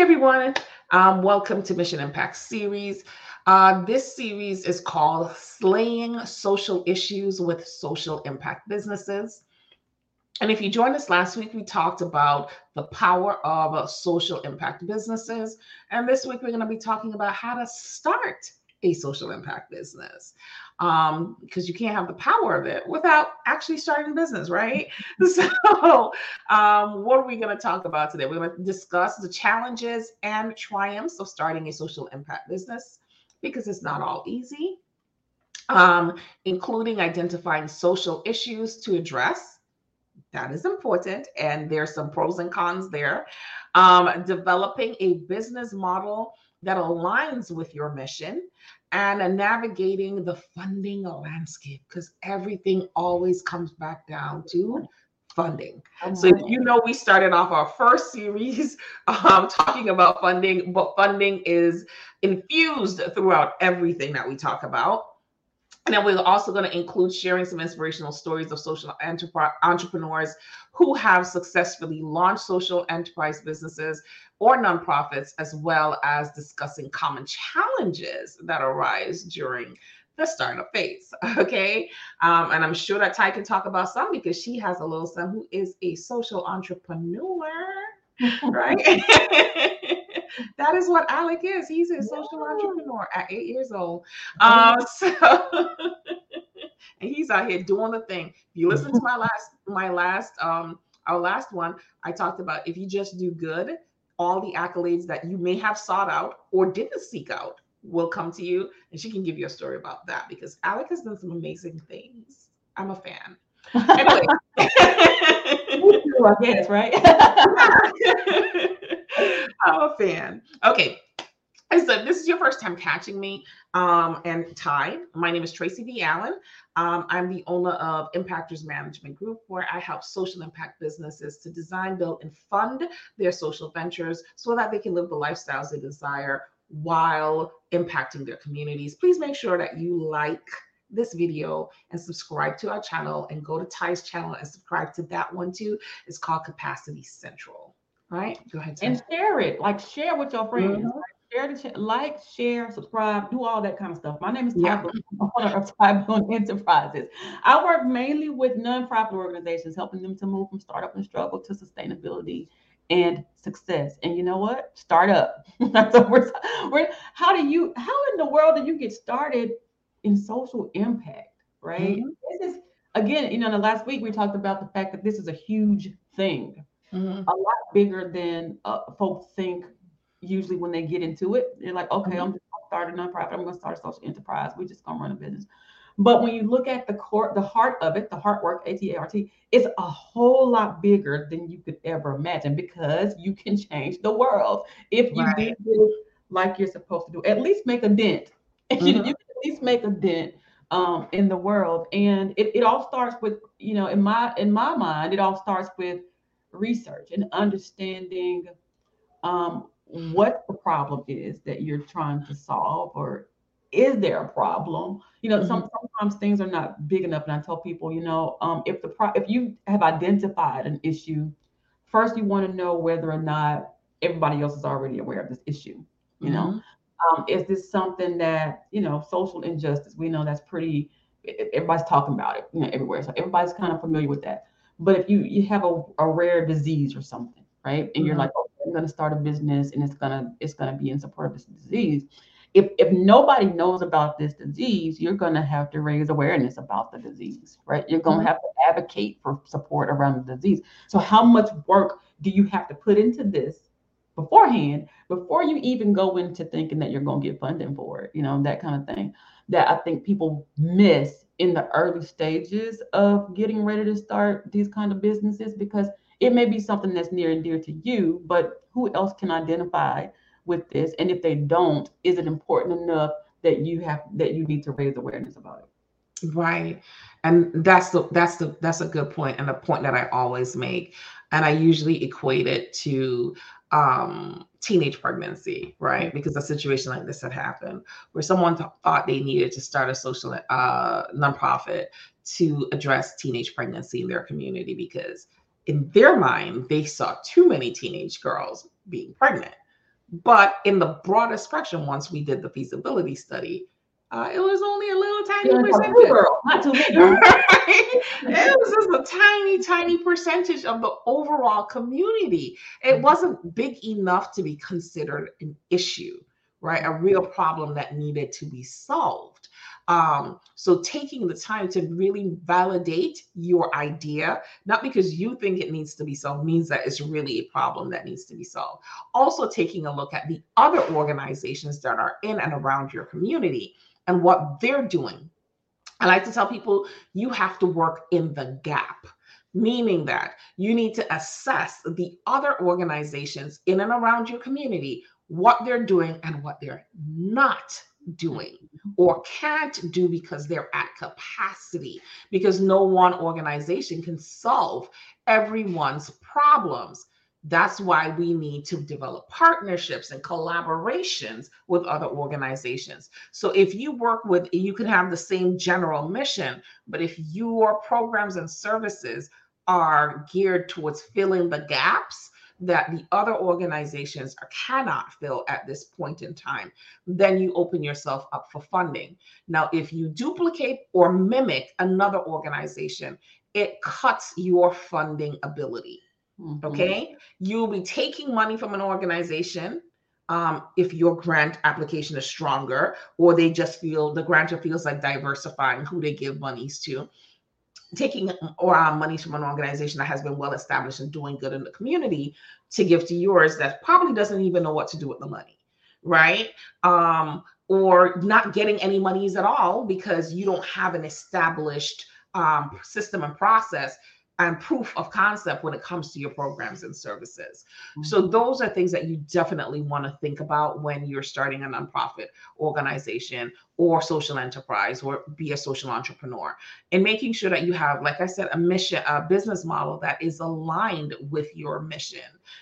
Everyone, um, welcome to Mission Impact Series. Uh, this series is called Slaying Social Issues with Social Impact Businesses. And if you joined us last week, we talked about the power of social impact businesses. And this week, we're going to be talking about how to start a social impact business um, because you can't have the power of it without actually starting a business, right? So, um, what are we going to talk about today? We're going to discuss the challenges and triumphs of starting a social impact business because it's not all easy, um, including identifying social issues to address. That is important, and there's some pros and cons there. Um, developing a business model that aligns with your mission and navigating the funding landscape because everything always comes back down to funding. So you know we started off our first series um, talking about funding, but funding is infused throughout everything that we talk about. And then we're also going to include sharing some inspirational stories of social enterprise entrepreneurs who have successfully launched social enterprise businesses or nonprofits, as well as discussing common challenges that arise during the startup phase. Okay. Um, and I'm sure that Ty can talk about some because she has a little son who is a social entrepreneur, right? that is what Alec is. He's a social entrepreneur at eight years old. Um, so and he's out here doing the thing. If you listen to my last, my last, um, our last one, I talked about if you just do good, all the accolades that you may have sought out or didn't seek out will come to you. And she can give you a story about that because Alec has done some amazing things. I'm a fan. Anyway. I guess, right? I'm a fan. Okay. So this is your first time catching me um, and Ty. My name is Tracy V. Allen. Um, I'm the owner of Impactors Management Group, where I help social impact businesses to design, build, and fund their social ventures so that they can live the lifestyles they desire while impacting their communities. Please make sure that you like this video and subscribe to our channel and go to Ty's channel and subscribe to that one too. It's called Capacity Central. All right, go ahead. Ty. And share it, like share with your friends. Mm-hmm share the like, share, subscribe, do all that kind of stuff. My name is Ty yeah. Owner of Ty Bloom Enterprises. I work mainly with nonprofit organizations, helping them to move from startup and struggle to sustainability and success. And you know what? Start up. That's what we're, we're. How do you? How in the world do you get started in social impact? Right. Mm-hmm. This is again. You know, the last week we talked about the fact that this is a huge thing, mm-hmm. a lot bigger than uh, folks think usually when they get into it, they're like, okay, mm-hmm. I'm just gonna start a nonprofit. I'm gonna start a social enterprise. We're just gonna run a business. But when you look at the core, the heart of it, the heart work, A-T-A-R-T, it's a whole lot bigger than you could ever imagine because you can change the world if you right. do like you're supposed to do. At least make a dent. Mm-hmm. you, you can at least make a dent um, in the world. And it, it all starts with, you know, in my in my mind, it all starts with research and understanding um, what the problem is that you're trying to solve or is there a problem you know mm-hmm. some, sometimes things are not big enough and i tell people you know um, if the pro- if you have identified an issue first you want to know whether or not everybody else is already aware of this issue you mm-hmm. know um, is this something that you know social injustice we know that's pretty everybody's talking about it you know everywhere so everybody's kind of familiar with that but if you you have a, a rare disease or something right and mm-hmm. you're like oh, I'm going to start a business and it's going to it's going to be in support of this disease. If if nobody knows about this disease, you're going to have to raise awareness about the disease, right? You're going mm-hmm. to have to advocate for support around the disease. So how much work do you have to put into this beforehand before you even go into thinking that you're going to get funding for it, you know, that kind of thing that I think people miss in the early stages of getting ready to start these kind of businesses because it may be something that's near and dear to you, but who else can identify with this? And if they don't, is it important enough that you have that you need to raise awareness about it? Right. And that's the that's the that's a good point and a point that I always make. And I usually equate it to um teenage pregnancy, right? Mm-hmm. Because a situation like this had happened where someone th- thought they needed to start a social uh, nonprofit to address teenage pregnancy in their community because in their mind, they saw too many teenage girls being pregnant. But in the broader spectrum, once we did the feasibility study, uh, it was only a little tiny percentage. girl, not too big. girl. it was just a tiny, tiny percentage of the overall community. It wasn't big enough to be considered an issue, right? A real problem that needed to be solved. Um, so taking the time to really validate your idea, not because you think it needs to be solved, means that it's really a problem that needs to be solved. Also taking a look at the other organizations that are in and around your community and what they're doing. I like to tell people you have to work in the gap, meaning that you need to assess the other organizations in and around your community, what they're doing and what they're not doing mm-hmm. or can't do because they're at capacity, because no one organization can solve everyone's problems. That's why we need to develop partnerships and collaborations with other organizations. So if you work with, you can have the same general mission, but if your programs and services are geared towards filling the gaps that the other organizations are, cannot fill at this point in time, then you open yourself up for funding. Now, if you duplicate or mimic another organization, it cuts your funding ability. Mhm. Okay. You'll be taking money from an organization um, if your grant application is stronger, or they just feel the grantor feels like diversifying who they give monies to. Taking or uh, monies from an organization that has been well established and doing good in the community to give to yours that probably doesn't even know what to do with the money, right? Um, or not getting any monies at all because you don't have an established um, system and process and proof of concept when it comes to your programs and services. Mm-hmm. So those are things that you definitely want to think about when you're starting a nonprofit organization or social enterprise or be a social entrepreneur and making sure that you have like I said a mission a business model that is aligned with your mission.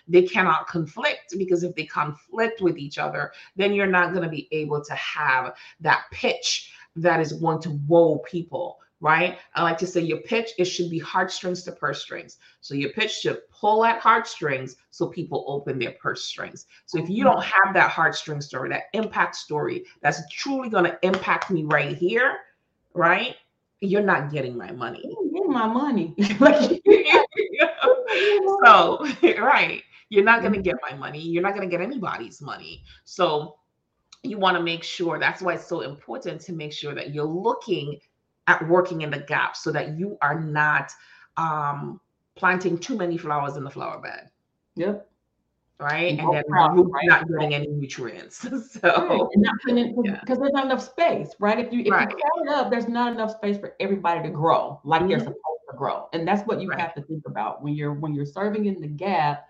They cannot conflict because if they conflict with each other then you're not going to be able to have that pitch that is going to woo people right? I like to say your pitch, it should be heartstrings to purse strings. So your pitch should pull at heartstrings so people open their purse strings. So if you don't have that heartstring story, that impact story that's truly going to impact me right here, right? You're not getting my money. Give me my money. so, right. You're not going to get my money. You're not going to get anybody's money. So, you want to make sure that's why it's so important to make sure that you're looking at working in the gap so that you are not um, planting too many flowers in the flower bed. Yep. Right. And And then overcrowding, you're right? not getting any nutrients. Right, so, and not putting it Yeah. because there's not enough space, right? If you if Right. you count it up, there's not enough space for everybody to grow like they're Mhm. supposed to grow, and that's what you Right. have to think about when you're when you're serving in the gap.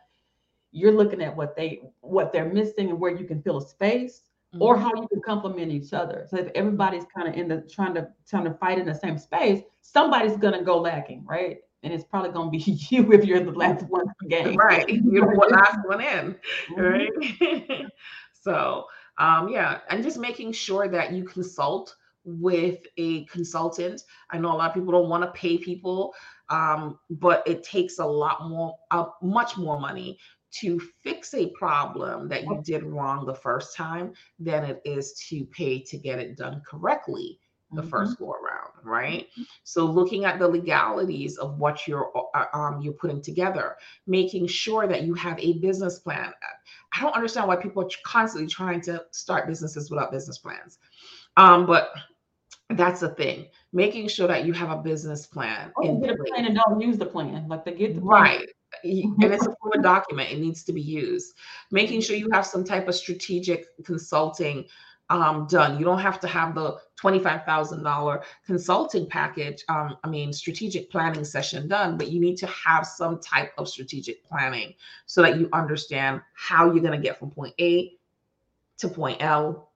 You're looking at what they what they're missing and where you can fill a space, or Mhm. how you can complement each other. So if everybody's kind of in the trying to trying to fight in the same space, somebody's gonna go lacking, right? And it's probably gonna be you if you're the last one in the game. right. You're the last one in. Mhm. right so um yeah and just making sure that you consult with a consultant i know a lot of people don't want to pay people um but it takes a lot more uh, much more money to fix a problem that you did wrong the first time than it is to pay to get it done correctly the Mhm. first go around right so looking at the legalities of what you're uh, um, you're putting together making sure that you have a business plan i don't understand why people are constantly trying to start businesses without business plans um, but that's the thing making sure that you have a business plan in get a plan and don't use the plan. Like they get the plan. Right. And it's a fluid document. It needs to be used. Making sure you have some type of strategic consulting um, done. You don't have to have the $25,000 consulting package, um, I mean, strategic planning session done, but you need to have some type of strategic planning so that you understand how you're going to get from point A to point L,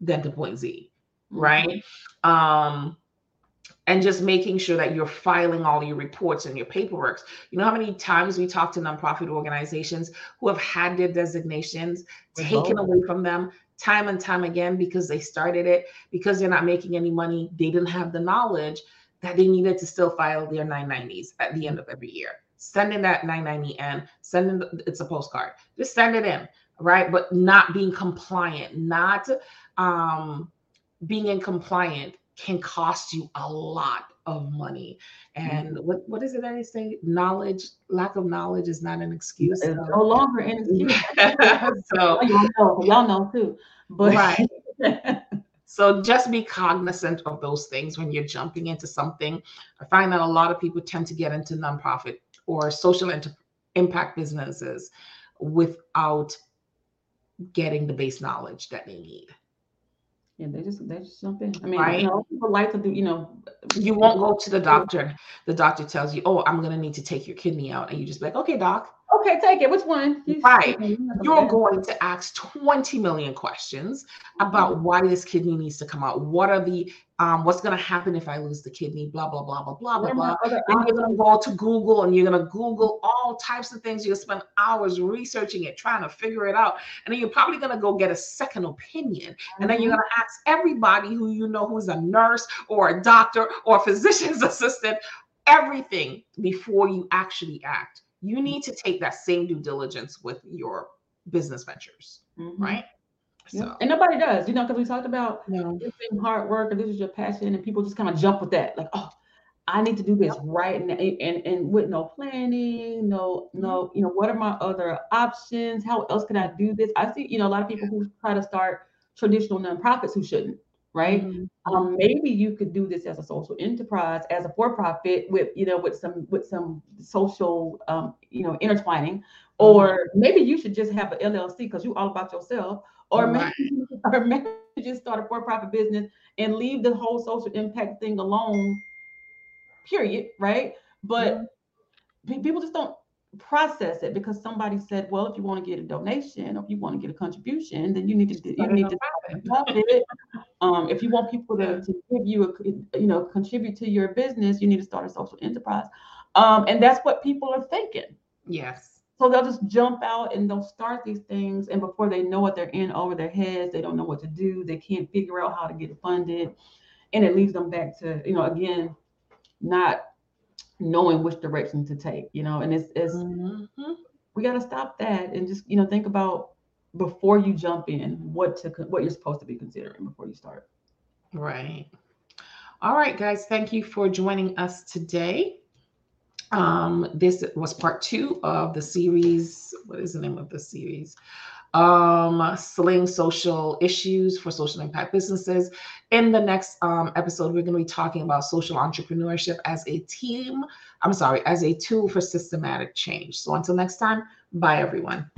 then to point Z Mhm. right? Um, and just making sure that you're filing all your reports and your paperwork. You know how many times we talk to nonprofit organizations who have had their designations taken Revoked. away from them time and time again because they started it because they're not making any money. They didn't have the knowledge that they needed to still file their 990s at the end of every year. Send in that 990 in, send in, the- it's a postcard. Just send it in right? But not being compliant, not um, being in compliant can cost you a lot of money. And mm-hmm. what, what is it that they say? Knowledge, lack of knowledge is not an excuse. It's no longer an excuse. so y'all know, y'all know too. But right. so just be cognizant of those things when you're jumping into something. I find that a lot of people tend to get into nonprofit or social inter- impact businesses without getting the base knowledge that they need. Yeah, they just they just jump in. I mean, right? you know, people like to do, you know, you won't go to the doctor. The doctor tells you, "Oh, I'm gonna need to take your kidney out," and you just be like, "Okay, doc." Okay, take it. Which one? Right. You're going to ask 20 million questions about mm-hmm. why this kidney needs to come out. What are the um, what's going to happen if I lose the kidney? Blah blah blah blah blah blah blah. And you're going to go to Google and you're going to Google all types of things. You're going to spend hours researching it, trying to figure it out, and then you're probably going to go get a second opinion. And then you're mm-hmm. going to ask everybody who you know who's a nurse or a doctor or a physician's assistant everything before you actually act you need to take that same due diligence with your business ventures, mm-hmm. right? So. And nobody does, you know, because we talked about no. this being hard work and this is your passion, and people just kind of jump with that, like, oh, I need to do this right, and, and and with no planning, no no, mm-hmm. you know, what are my other options? How else can I do this? I see, you know, a lot of people who try to start traditional nonprofits who shouldn't, right? Mm-hmm. Um, maybe you could do this as a social enterprise, as a for-profit, with you know, with some with some social, um, you know, intertwining, or mm-hmm. maybe you should just have an LLC because you're all about yourself, or right. maybe or maybe just start a for-profit business and leave the whole social impact thing alone. Period. Right? But mm-hmm. people just don't process it because somebody said, well, if you want to get a donation or if you want to get a contribution, then you need to you need to it. Um, if you want people to, to give you a you know contribute to your business, you need to start a social enterprise. Um, and that's what people are thinking. Yes. So they'll just jump out and they'll start these things, and before they know it, they're in over their heads. They don't know what to do. They can't figure out how to get funded, and it leads them back to you know again, not knowing which direction to take, you know, and it's, it's mm-hmm. we got to stop that and just, you know, think about before you jump in what to what you're supposed to be considering before you start. Right. All right, guys, thank you for joining us today. Um, this was part two of the series. What is the name of the series? um, slaying social issues for social impact businesses. In the next um, episode, we're going to be talking about social entrepreneurship as a team. I'm sorry, as a tool for systematic change. So until next time, bye everyone.